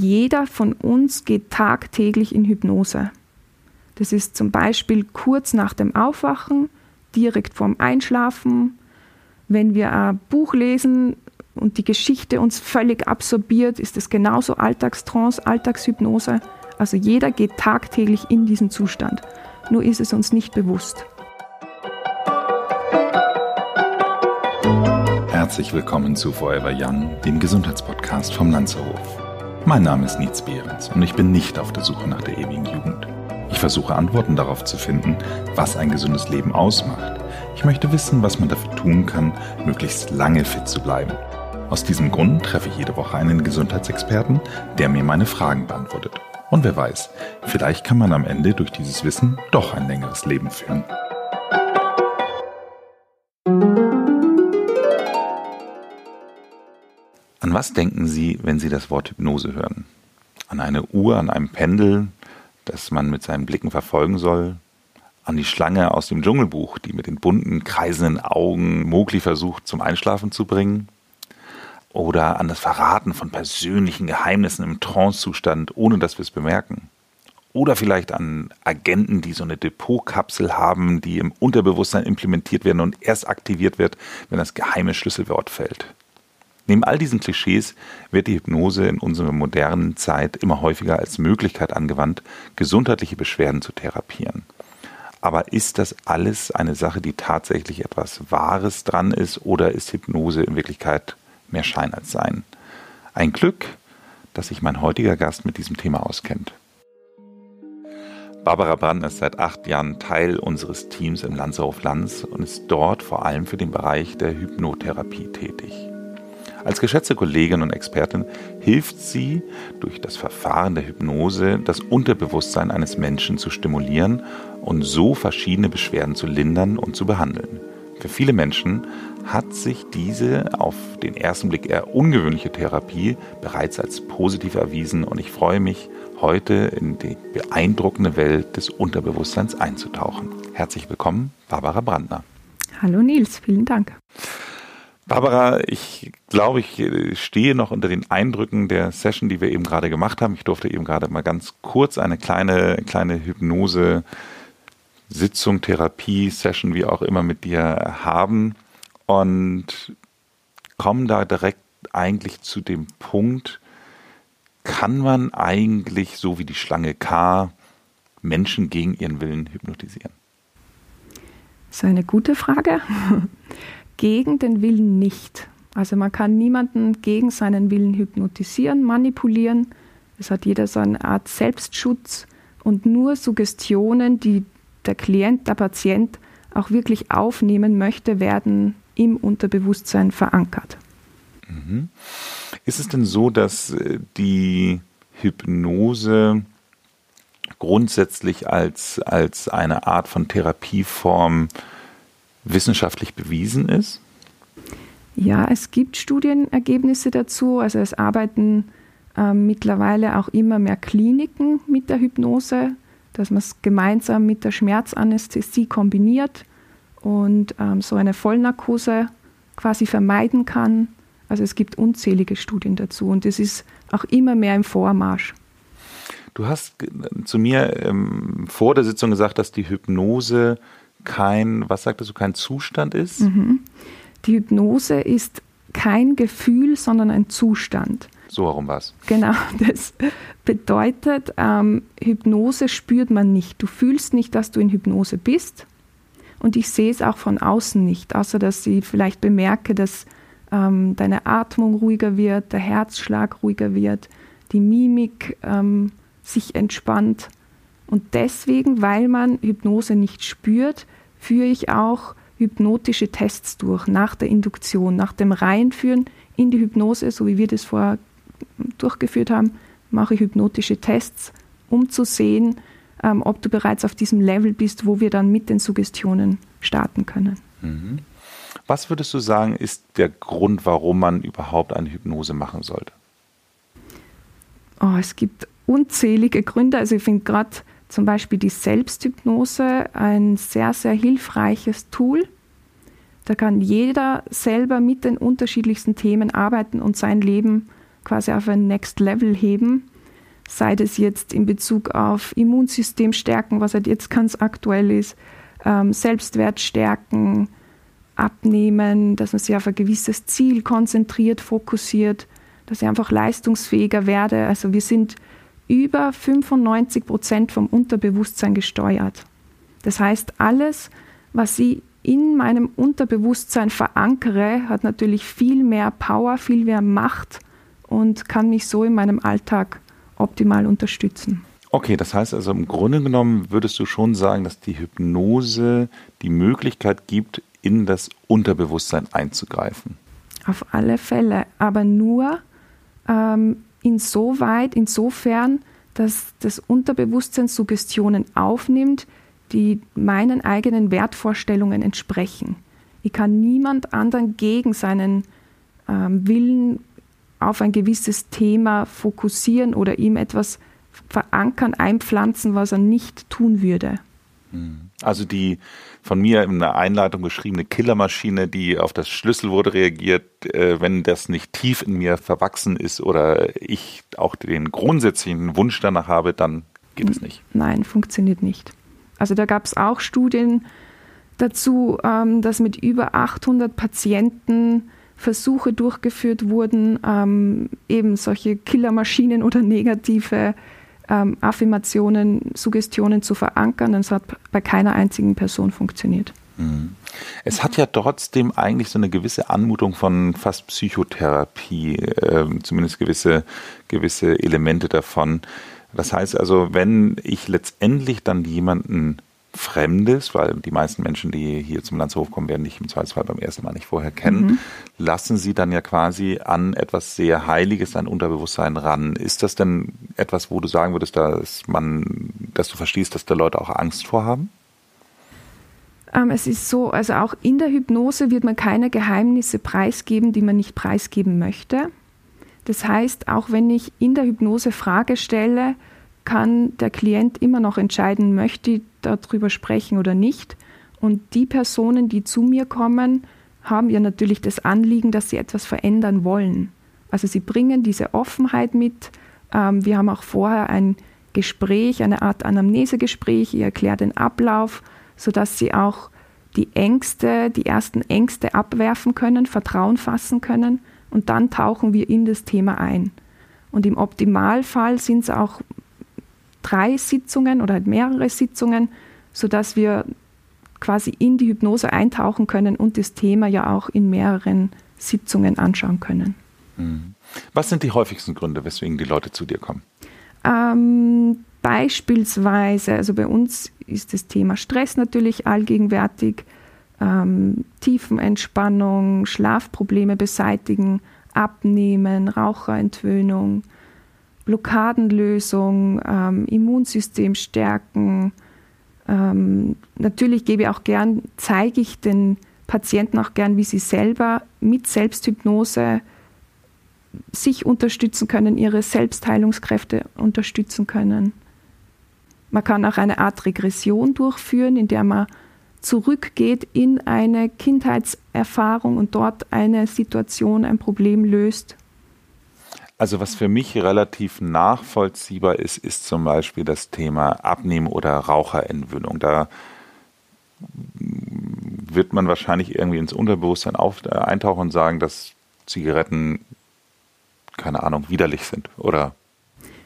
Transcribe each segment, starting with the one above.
jeder von uns geht tagtäglich in Hypnose. Das ist zum Beispiel kurz nach dem Aufwachen, direkt vorm Einschlafen, wenn wir ein Buch lesen und die Geschichte uns völlig absorbiert, ist es genauso Alltagstrance, Alltagshypnose. Also jeder geht tagtäglich in diesen Zustand. Nur ist es uns nicht bewusst. Herzlich willkommen zu Forever Young, dem Gesundheitspodcast vom Lanzerhof. Mein Name ist Nietz Behrens und ich bin nicht auf der Suche nach der ewigen Jugend. Ich versuche Antworten darauf zu finden, was ein gesundes Leben ausmacht. Ich möchte wissen, was man dafür tun kann, möglichst lange fit zu bleiben. Aus diesem Grund treffe ich jede Woche einen Gesundheitsexperten, der mir meine Fragen beantwortet. Und wer weiß, vielleicht kann man am Ende durch dieses Wissen doch ein längeres Leben führen. An was denken Sie, wenn Sie das Wort Hypnose hören? An eine Uhr, an einem Pendel, das man mit seinen Blicken verfolgen soll? An die Schlange aus dem Dschungelbuch, die mit den bunten, kreisenden Augen Mowgli versucht zum Einschlafen zu bringen? Oder an das Verraten von persönlichen Geheimnissen im Trancezustand, ohne dass wir es bemerken? Oder vielleicht an Agenten, die so eine Depotkapsel haben, die im Unterbewusstsein implementiert werden und erst aktiviert wird, wenn das geheime Schlüsselwort fällt. Neben all diesen Klischees wird die Hypnose in unserer modernen Zeit immer häufiger als Möglichkeit angewandt, gesundheitliche Beschwerden zu therapieren. Aber ist das alles eine Sache, die tatsächlich etwas Wahres dran ist, oder ist Hypnose in Wirklichkeit mehr Schein als Sein? Ein Glück, dass sich mein heutiger Gast mit diesem Thema auskennt. Barbara Brandner ist seit acht Jahren Teil unseres Teams im Lanzerhof Lanz und ist dort vor allem für den Bereich der Hypnotherapie tätig. Als geschätzte Kollegin und Expertin hilft sie, durch das Verfahren der Hypnose das Unterbewusstsein eines Menschen zu stimulieren und so verschiedene Beschwerden zu lindern und zu behandeln. Für viele Menschen hat sich diese auf den ersten Blick eher ungewöhnliche Therapie bereits als positiv erwiesen und ich freue mich, heute in die beeindruckende Welt des Unterbewusstseins einzutauchen. Herzlich willkommen, Barbara Brandner. Hallo Nils, vielen Dank. Barbara, ich glaube, ich stehe noch unter den Eindrücken der Session, die wir eben gerade gemacht haben. Ich durfte eben gerade mal ganz kurz eine kleine, kleine Hypnose, Sitzung, Therapie, Session, wie auch immer mit dir haben und komme da direkt eigentlich zu dem Punkt, kann man eigentlich, so wie die Schlange K, Menschen gegen ihren Willen hypnotisieren? Das ist eine gute Frage gegen den Willen nicht. Also man kann niemanden gegen seinen Willen hypnotisieren, manipulieren. Es hat jeder so eine Art Selbstschutz und nur Suggestionen, die der Klient, der Patient auch wirklich aufnehmen möchte, werden im Unterbewusstsein verankert. Mhm. Ist es denn so, dass äh, die Hypnose grundsätzlich als, als eine Art von Therapieform wissenschaftlich bewiesen ist? Ja, es gibt Studienergebnisse dazu. Also es arbeiten äh, mittlerweile auch immer mehr Kliniken mit der Hypnose, dass man es gemeinsam mit der Schmerzanästhesie kombiniert und ähm, so eine Vollnarkose quasi vermeiden kann. Also es gibt unzählige Studien dazu und es ist auch immer mehr im Vormarsch. Du hast zu mir ähm, vor der Sitzung gesagt, dass die Hypnose kein, was sagtest du, kein Zustand ist? Mhm. Die Hypnose ist kein Gefühl, sondern ein Zustand. So warum was? Genau, das bedeutet, ähm, Hypnose spürt man nicht. Du fühlst nicht, dass du in Hypnose bist. Und ich sehe es auch von außen nicht, außer dass ich vielleicht bemerke, dass ähm, deine Atmung ruhiger wird, der Herzschlag ruhiger wird, die Mimik ähm, sich entspannt. Und deswegen, weil man Hypnose nicht spürt, führe ich auch hypnotische Tests durch nach der Induktion, nach dem Reinführen in die Hypnose, so wie wir das vorher durchgeführt haben, mache ich hypnotische Tests, um zu sehen, ähm, ob du bereits auf diesem Level bist, wo wir dann mit den Suggestionen starten können. Mhm. Was würdest du sagen, ist der Grund, warum man überhaupt eine Hypnose machen sollte? Oh, es gibt unzählige Gründe. Also ich finde gerade zum Beispiel die Selbsthypnose ein sehr, sehr hilfreiches Tool. Da kann jeder selber mit den unterschiedlichsten Themen arbeiten und sein Leben quasi auf ein Next Level heben. Sei das jetzt in Bezug auf Immunsystem stärken, was halt jetzt ganz aktuell ist, ähm, Selbstwert stärken, abnehmen, dass man sich auf ein gewisses Ziel konzentriert, fokussiert, dass ich einfach leistungsfähiger werde. Also wir sind über 95 Prozent vom Unterbewusstsein gesteuert. Das heißt, alles, was ich in meinem Unterbewusstsein verankere, hat natürlich viel mehr Power, viel mehr Macht und kann mich so in meinem Alltag optimal unterstützen. Okay, das heißt also im Grunde genommen würdest du schon sagen, dass die Hypnose die Möglichkeit gibt, in das Unterbewusstsein einzugreifen. Auf alle Fälle, aber nur ähm, insoweit, insofern, dass das Unterbewusstsein Suggestionen aufnimmt, die meinen eigenen Wertvorstellungen entsprechen. Ich kann niemand anderen gegen seinen ähm, Willen auf ein gewisses Thema fokussieren oder ihm etwas verankern, einpflanzen, was er nicht tun würde. Hm. Also die von mir in der Einleitung beschriebene Killermaschine, die auf das Schlüsselwort reagiert, äh, wenn das nicht tief in mir verwachsen ist oder ich auch den grundsätzlichen Wunsch danach habe, dann geht es nicht. Nein, funktioniert nicht. Also da gab es auch Studien dazu, ähm, dass mit über 800 Patienten Versuche durchgeführt wurden, ähm, eben solche Killermaschinen oder negative ähm, Affirmationen, Suggestionen zu verankern. Das hat bei keiner einzigen Person funktioniert. Mhm. Es hat ja trotzdem eigentlich so eine gewisse Anmutung von fast Psychotherapie, äh, zumindest gewisse, gewisse Elemente davon. Das heißt also, wenn ich letztendlich dann jemanden Fremdes, weil die meisten Menschen, die hier zum Landshof kommen, werden dich im Zweifelsfall beim ersten Mal nicht vorher kennen, mhm. lassen sie dann ja quasi an etwas sehr Heiliges, ein Unterbewusstsein ran. Ist das denn etwas, wo du sagen würdest, dass man, dass du verstehst, dass da Leute auch Angst vorhaben? Ähm, es ist so, also auch in der Hypnose wird man keine Geheimnisse preisgeben, die man nicht preisgeben möchte. Das heißt, auch wenn ich in der Hypnose Frage stelle, kann der Klient immer noch entscheiden, möchte ich darüber sprechen oder nicht. Und die Personen, die zu mir kommen, haben ja natürlich das Anliegen, dass sie etwas verändern wollen. Also sie bringen diese Offenheit mit. Ähm, wir haben auch vorher ein Gespräch, eine Art Anamnesegespräch. Ich erkläre den Ablauf, sodass sie auch die Ängste, die ersten Ängste abwerfen können, Vertrauen fassen können. Und dann tauchen wir in das Thema ein. Und im Optimalfall sind es auch drei Sitzungen oder mehrere Sitzungen, sodass wir quasi in die Hypnose eintauchen können und das Thema ja auch in mehreren Sitzungen anschauen können. Mhm. Was sind die häufigsten Gründe, weswegen die Leute zu dir kommen? Ähm, beispielsweise, also bei uns ist das Thema Stress natürlich allgegenwärtig, ähm, Tiefenentspannung, Schlafprobleme beseitigen, Abnehmen, Raucherentwöhnung, Blockadenlösung, ähm, Immunsystem stärken. Ähm, natürlich gebe ich auch gern, zeige ich den Patienten auch gern, wie sie selber mit Selbsthypnose sich unterstützen können, ihre Selbstheilungskräfte unterstützen können. Man kann auch eine Art Regression durchführen, in der man zurückgeht in eine Kindheitserfahrung und dort eine Situation, ein Problem löst also was für mich relativ nachvollziehbar ist, ist zum Beispiel das Thema Abnehmen oder Raucherentwöhnung. Da wird man wahrscheinlich irgendwie ins Unterbewusstsein auf, äh, eintauchen und sagen, dass Zigaretten, keine Ahnung, widerlich sind oder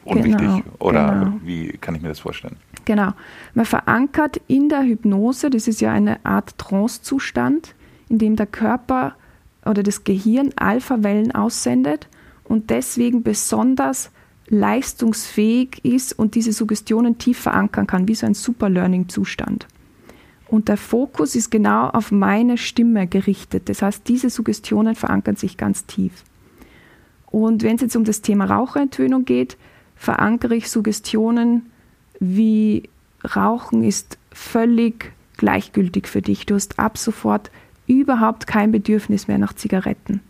unwichtig. Genau, oder genau. wie kann ich mir das vorstellen? Genau. Man verankert in der Hypnose, das ist ja eine Art Trancezustand, in dem der Körper oder das Gehirn Alpha-Wellen aussendet und deswegen besonders leistungsfähig ist und diese Suggestionen tief verankern kann, wie so ein Super Learning-Zustand. Und der Fokus ist genau auf meine Stimme gerichtet. Das heißt, diese Suggestionen verankern sich ganz tief. Und wenn es jetzt um das Thema Raucherentwöhnung geht, verankere ich Suggestionen wie Rauchen ist völlig gleichgültig für dich. Du hast ab sofort überhaupt kein Bedürfnis mehr nach Zigaretten.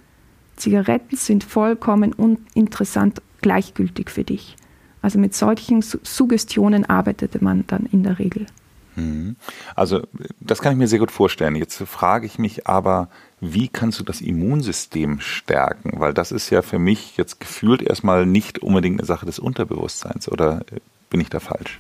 Zigaretten sind vollkommen uninteressant, gleichgültig für dich. Also mit solchen Suggestionen arbeitete man dann in der Regel. Mhm. Also das kann ich mir sehr gut vorstellen. Jetzt frage ich mich aber, wie kannst du das Immunsystem stärken? Weil das ist ja für mich jetzt gefühlt erstmal nicht unbedingt eine Sache des Unterbewusstseins. Oder bin ich da falsch?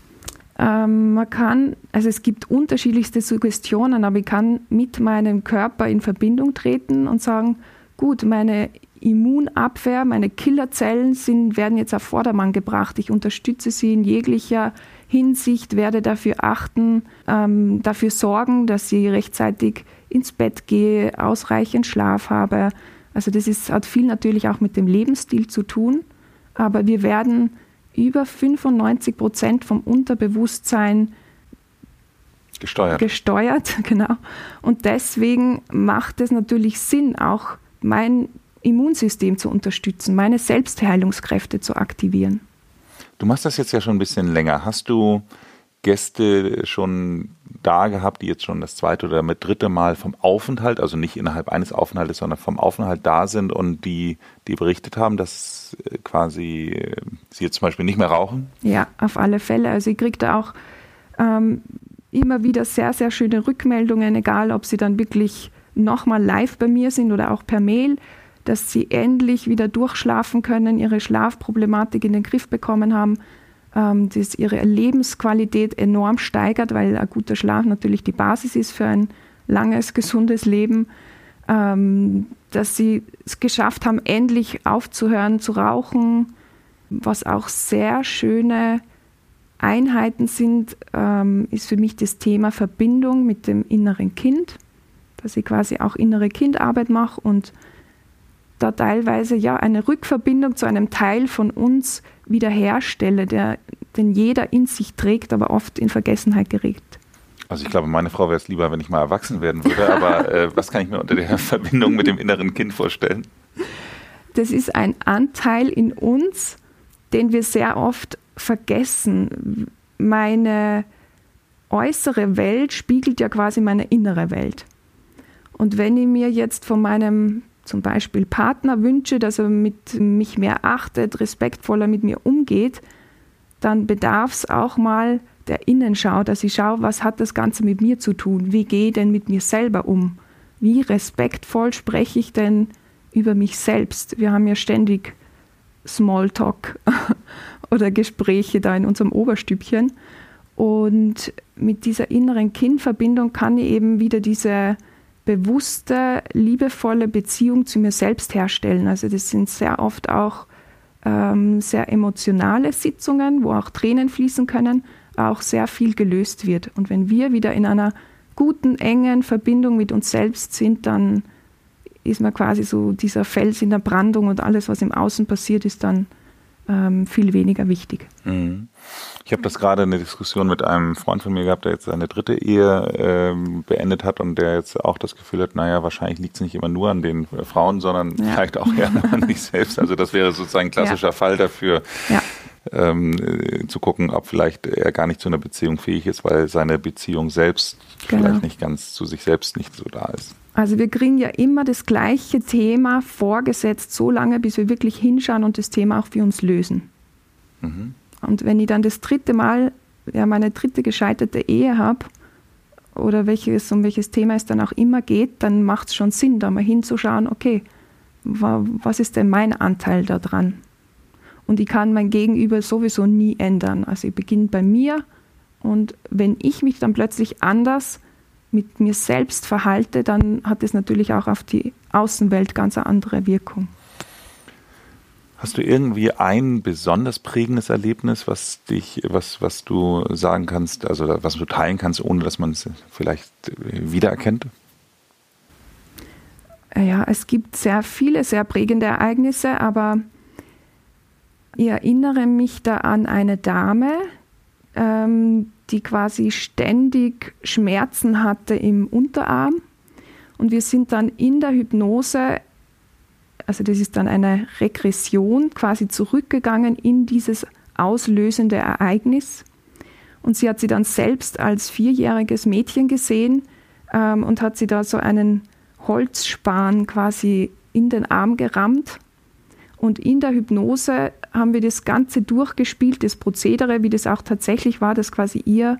Ähm, man kann, also es gibt unterschiedlichste Suggestionen, aber ich kann mit meinem Körper in Verbindung treten und sagen, gut, meine Immunabwehr, meine Killerzellen sind, werden jetzt auf Vordermann gebracht. Ich unterstütze sie in jeglicher Hinsicht, werde dafür achten, ähm, dafür sorgen, dass sie rechtzeitig ins Bett gehe, ausreichend Schlaf habe. Also das ist, hat viel natürlich auch mit dem Lebensstil zu tun, aber wir werden über 95 Prozent vom Unterbewusstsein gesteuert. gesteuert, genau. Und deswegen macht es natürlich Sinn, auch mein Immunsystem zu unterstützen, meine Selbstheilungskräfte zu aktivieren. Du machst das jetzt ja schon ein bisschen länger. Hast du Gäste schon da gehabt, die jetzt schon das zweite oder mit dritte Mal vom Aufenthalt, also nicht innerhalb eines Aufenthaltes, sondern vom Aufenthalt da sind und die, die berichtet haben, dass äh, quasi äh, sie jetzt zum Beispiel nicht mehr rauchen? Ja, auf alle Fälle. Also ich kriege da auch ähm, immer wieder sehr, sehr schöne Rückmeldungen, egal ob sie dann wirklich nochmal live bei mir sind oder auch per Mail, dass sie endlich wieder durchschlafen können, ihre Schlafproblematik in den Griff bekommen haben ähm, das ihre Lebensqualität enorm steigert, weil ein guter Schlaf natürlich die Basis ist für ein langes, gesundes Leben. Ähm, dass sie es geschafft haben, endlich aufzuhören zu rauchen, was auch sehr schöne Einheiten sind, ähm, ist für mich das Thema Verbindung mit dem inneren Kind, dass ich quasi auch innere Kindarbeit mache und da teilweise ja eine Rückverbindung zu einem Teil von uns wiederherstelle, der, den jeder in sich trägt, aber oft in Vergessenheit gerät. Also ich glaube, meine Frau wäre es lieber, wenn ich mal erwachsen werden würde, aber äh, was kann ich mir unter der Verbindung mit dem inneren Kind vorstellen? Das ist ein Anteil in uns, den wir sehr oft vergessen. Meine äußere Welt spiegelt ja quasi meine innere Welt. Und wenn ich mir jetzt von meinem zum Beispiel Partner wünsche, dass er mit mich mehr achtet, respektvoller mit mir umgeht, dann bedarf es auch mal der Innenschau, dass ich schaue, was hat das Ganze mit mir zu tun? Wie gehe ich denn mit mir selber um? Wie respektvoll spreche ich denn über mich selbst? Wir haben ja ständig Smalltalk oder Gespräche da in unserem Oberstübchen. Und mit dieser inneren Kindverbindung kann ich eben wieder diese bewusste, liebevolle Beziehung zu mir selbst herstellen. Also das sind sehr oft auch ähm, sehr emotionale Sitzungen, wo auch Tränen fließen können, auch sehr viel gelöst wird. Und wenn wir wieder in einer guten, engen Verbindung mit uns selbst sind, dann ist man quasi so dieser Fels in der Brandung und alles, was im Außen passiert, ist dann ähm, viel weniger wichtig. Mhm. Ich habe das gerade eine Diskussion mit einem Freund von mir gehabt, der jetzt seine dritte Ehe ähm, beendet hat und der jetzt auch das Gefühl hat, naja, wahrscheinlich liegt es nicht immer nur an den Frauen, sondern ja. vielleicht auch eher an sich selbst. Also das wäre sozusagen ein klassischer ja. Fall dafür. Ja. Ähm, äh, zu gucken, ob vielleicht er gar nicht zu einer Beziehung fähig ist, weil seine Beziehung selbst genau. vielleicht nicht ganz zu sich selbst nicht so da ist. Also wir kriegen ja immer das gleiche Thema vorgesetzt, so lange, bis wir wirklich hinschauen und das Thema auch für uns lösen. Mhm. Und wenn ich dann das dritte Mal, ja, meine dritte gescheiterte Ehe habe, oder welches, um welches Thema es dann auch immer geht, dann macht es schon Sinn, da mal hinzuschauen, okay, was ist denn mein Anteil daran? Und ich kann mein Gegenüber sowieso nie ändern. Also ich beginne bei mir und wenn ich mich dann plötzlich anders mit mir selbst verhalte, dann hat es natürlich auch auf die Außenwelt ganz eine andere Wirkung. Hast du irgendwie ein besonders prägendes Erlebnis, was dich, was, was du sagen kannst, also was du teilen kannst, ohne dass man es vielleicht wiedererkennt? Ja, es gibt sehr viele sehr prägende Ereignisse, aber ich erinnere mich da an eine Dame, ähm, die quasi ständig Schmerzen hatte im Unterarm. Und wir sind dann in der Hypnose, also das ist dann eine Regression, quasi zurückgegangen in dieses auslösende Ereignis. Und sie hat sie dann selbst als vierjähriges Mädchen gesehen ähm, und hat sie da so einen Holzspan quasi in den Arm gerammt. Und in der Hypnose haben wir das Ganze durchgespielt, das Prozedere, wie das auch tatsächlich war, dass quasi ihr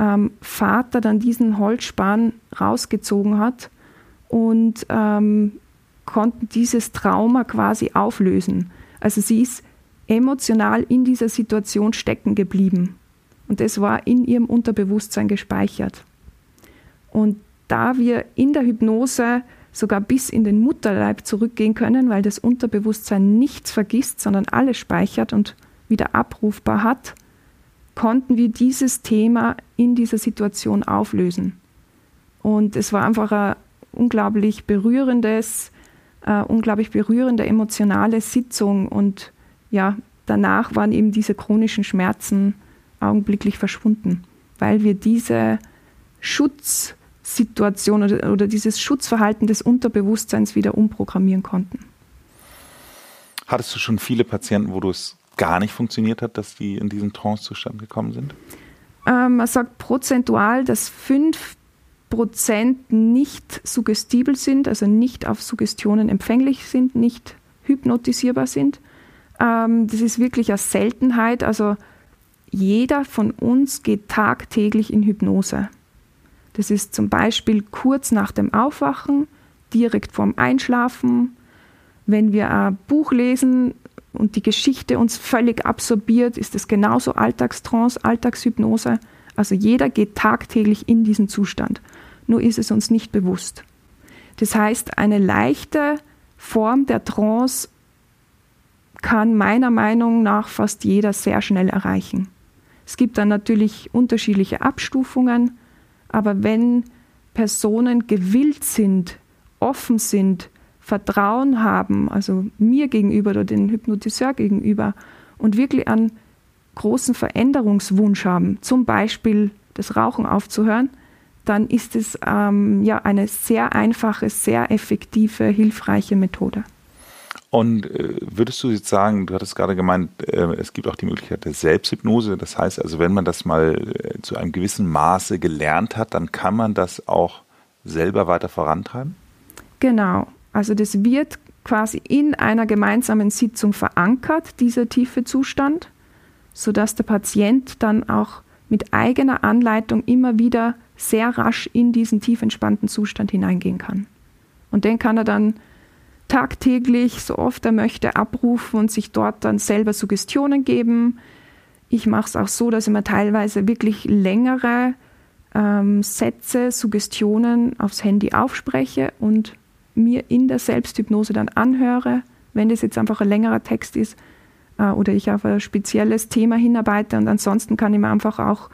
ähm, Vater dann diesen Holzspan rausgezogen hat und ähm, konnten dieses Trauma quasi auflösen. Also sie ist emotional in dieser Situation stecken geblieben. Und das war in ihrem Unterbewusstsein gespeichert. Und da wir in der Hypnose sogar bis in den Mutterleib zurückgehen können, weil das Unterbewusstsein nichts vergisst, sondern alles speichert und wieder abrufbar hat, konnten wir dieses Thema in dieser Situation auflösen. Und es war einfach ein unglaublich berührendes, äh, unglaublich berührende emotionale Sitzung und ja, danach waren eben diese chronischen Schmerzen augenblicklich verschwunden, weil wir diese Schutzsituation oder, oder dieses Schutzverhalten des Unterbewusstseins wieder umprogrammieren konnten. Hattest du schon viele Patienten, wo du es gar nicht funktioniert hat, dass die in diesen Trance-Zustand gekommen sind? Ähm, man sagt prozentual, dass 5% nicht suggestibel sind, also nicht auf Suggestionen empfänglich sind, nicht hypnotisierbar sind. Ähm, das ist wirklich eine Seltenheit. Also jeder von uns geht tagtäglich in Hypnose. Das ist zum Beispiel kurz nach dem Aufwachen, direkt vorm Einschlafen. Wenn wir ein Buch lesen und die Geschichte uns völlig absorbiert, ist es genauso Alltagstrance, Alltagshypnose. Also jeder geht tagtäglich in diesen Zustand. Nur ist es uns nicht bewusst. Das heißt, eine leichte Form der Trance kann meiner Meinung nach fast jeder sehr schnell erreichen. Es gibt dann natürlich unterschiedliche Abstufungen, aber wenn Personen gewillt sind, offen sind, Vertrauen haben, also mir gegenüber oder dem Hypnotiseur gegenüber und wirklich einen großen Veränderungswunsch haben, zum Beispiel das Rauchen aufzuhören, dann ist es ähm, ja eine sehr einfache, sehr effektive, hilfreiche Methode. Und äh, würdest du jetzt sagen, du hattest gerade gemeint, äh, es gibt auch die Möglichkeit der Selbsthypnose. Das heißt also, wenn man das mal äh, zu einem gewissen Maße gelernt hat, dann kann man das auch selber weiter vorantreiben? Genau. Also das wird quasi in einer gemeinsamen Sitzung verankert, dieser tiefe Zustand, sodass der Patient dann auch mit eigener Anleitung immer wieder sehr rasch in diesen tief entspannten Zustand hineingehen kann. Und den kann er dann tagtäglich, so oft er möchte, abrufen und sich dort dann selber Suggestionen geben. Ich mache es auch so, dass ich mir teilweise wirklich längere ähm, Sätze, Suggestionen aufs Handy aufspreche und mir in der Selbsthypnose dann anhöre, wenn das jetzt einfach ein längerer Text ist äh, oder ich auf ein spezielles Thema hinarbeite. Und ansonsten kann ich mir einfach auch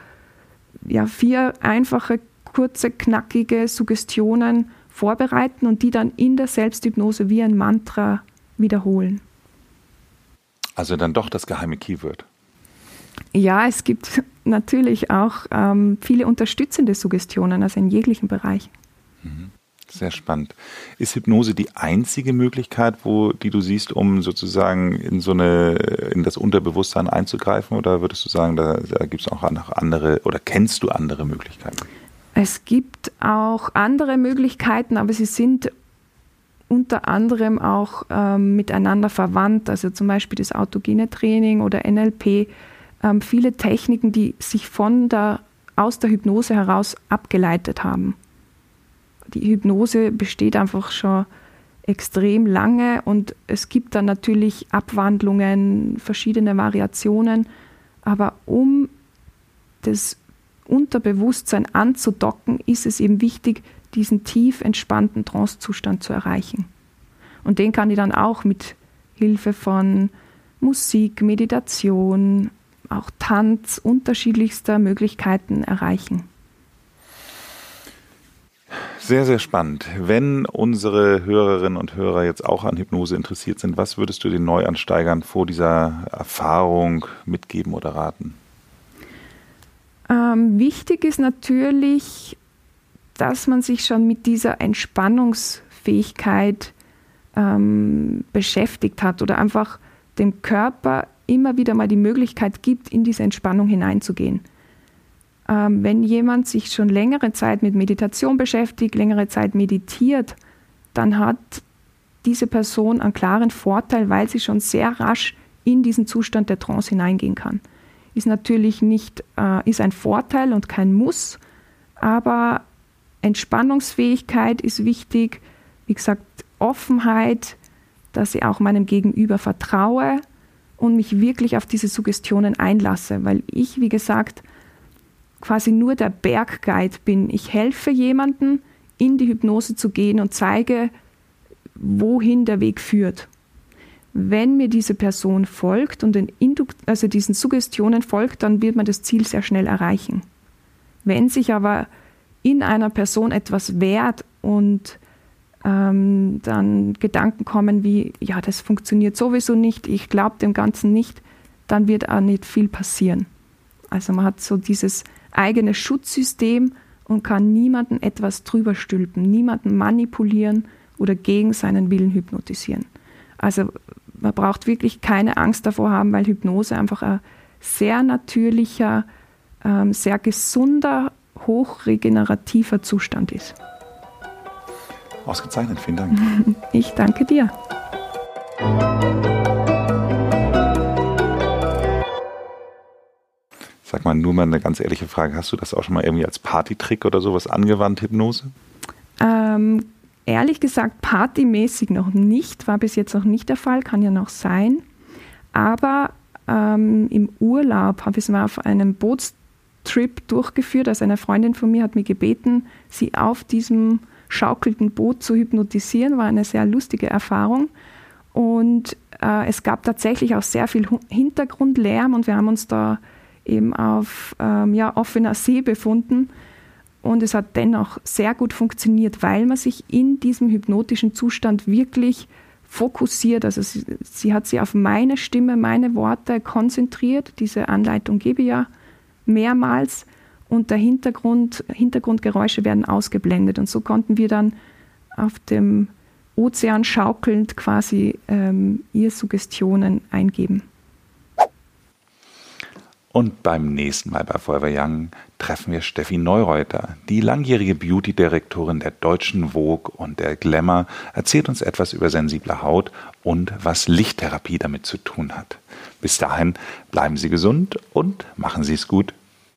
ja, vier einfache, kurze, knackige Suggestionen vorbereiten und die dann in der Selbsthypnose wie ein Mantra wiederholen. Also dann doch das geheime Keyword. Ja, es gibt natürlich auch ähm, viele unterstützende Suggestionen, also in jeglichen Bereichen. Mhm. Sehr spannend. Ist Hypnose die einzige Möglichkeit, wo, die du siehst, um sozusagen in so eine, in das Unterbewusstsein einzugreifen? Oder würdest du sagen, da, da gibt es auch noch andere oder kennst du andere Möglichkeiten? Es gibt auch andere Möglichkeiten, aber sie sind unter anderem auch ähm, miteinander verwandt, also zum Beispiel das autogene Training oder NLP, ähm, viele Techniken, die sich von der, aus der Hypnose heraus abgeleitet haben. Die Hypnose besteht einfach schon extrem lange und es gibt dann natürlich Abwandlungen, verschiedene Variationen, aber um das Unterbewusstsein anzudocken, ist es eben wichtig, diesen tief entspannten Trancezustand zu erreichen. Und den kann ich dann auch mit Hilfe von Musik, Meditation, auch Tanz, unterschiedlichster Möglichkeiten erreichen. Sehr, sehr spannend. Wenn unsere Hörerinnen und Hörer jetzt auch an Hypnose interessiert sind, was würdest du den Neuansteigern vor dieser Erfahrung mitgeben oder raten? Ähm, wichtig ist natürlich, dass man sich schon mit dieser Entspannungsfähigkeit ähm, beschäftigt hat oder einfach dem Körper immer wieder mal die Möglichkeit gibt, in diese Entspannung hineinzugehen. Ähm, wenn jemand sich schon längere Zeit mit Meditation beschäftigt, längere Zeit meditiert, dann hat diese Person einen klaren Vorteil, weil sie schon sehr rasch in diesen Zustand der Trance hineingehen kann. Ist natürlich nicht, äh, ist ein Vorteil und kein Muss, aber Entspannungsfähigkeit ist wichtig, wie gesagt, Offenheit, dass ich auch meinem Gegenüber vertraue und mich wirklich auf diese Suggestionen einlasse, weil ich, wie gesagt, quasi nur der Bergguide bin. Ich helfe jemandem, in die Hypnose zu gehen und zeige, wohin der Weg führt. Wenn mir diese Person folgt und den also diesen Suggestionen folgt, dann wird man das Ziel sehr schnell erreichen. Wenn sich aber in einer Person etwas wehrt und ähm, dann Gedanken kommen wie, ja, das funktioniert sowieso nicht, ich glaube dem Ganzen nicht, dann wird auch nicht viel passieren. Also man hat so dieses eigene Schutzsystem und kann niemanden etwas drüber stülpen, niemanden manipulieren oder gegen seinen Willen hypnotisieren. Also man braucht wirklich keine Angst davor haben, weil Hypnose einfach ein sehr natürlicher, ähm, sehr gesunder, hochregenerativer Zustand ist. Ausgezeichnet, vielen Dank. Ich danke dir. Sag mal, nur mal eine ganz ehrliche Frage. Hast du das auch schon mal irgendwie als Partytrick oder sowas angewandt, Hypnose? Ähm, ehrlich gesagt, partymäßig noch nicht. War bis jetzt noch nicht der Fall, kann ja noch sein. Aber ähm, im Urlaub habe ich es mal auf einem Bootstrip durchgeführt. Also eine Freundin von mir hat mich gebeten, sie auf diesem schaukelnden Boot zu hypnotisieren. War eine sehr lustige Erfahrung. Und äh, es gab tatsächlich auch sehr viel Hintergrundlärm und wir haben uns da eben auf ähm, ja, offener See befunden. Und es hat dennoch sehr gut funktioniert, weil man sich in diesem hypnotischen Zustand wirklich fokussiert. Also sie, sie hat sich auf meine Stimme, meine Worte konzentriert. Diese Anleitung gebe ich ja mehrmals und der Hintergrund, Hintergrundgeräusche werden ausgeblendet. Und so konnten wir dann auf dem Ozean schaukelnd quasi ähm, ihr Suggestionen eingeben. Und beim nächsten Mal bei Forever Young treffen wir Steffi Neureuter. Die langjährige Beauty-Direktorin der Deutschen Vogue und der Glamour erzählt uns etwas über sensible Haut und was Lichttherapie damit zu tun hat. Bis dahin bleiben Sie gesund und machen Sie es gut.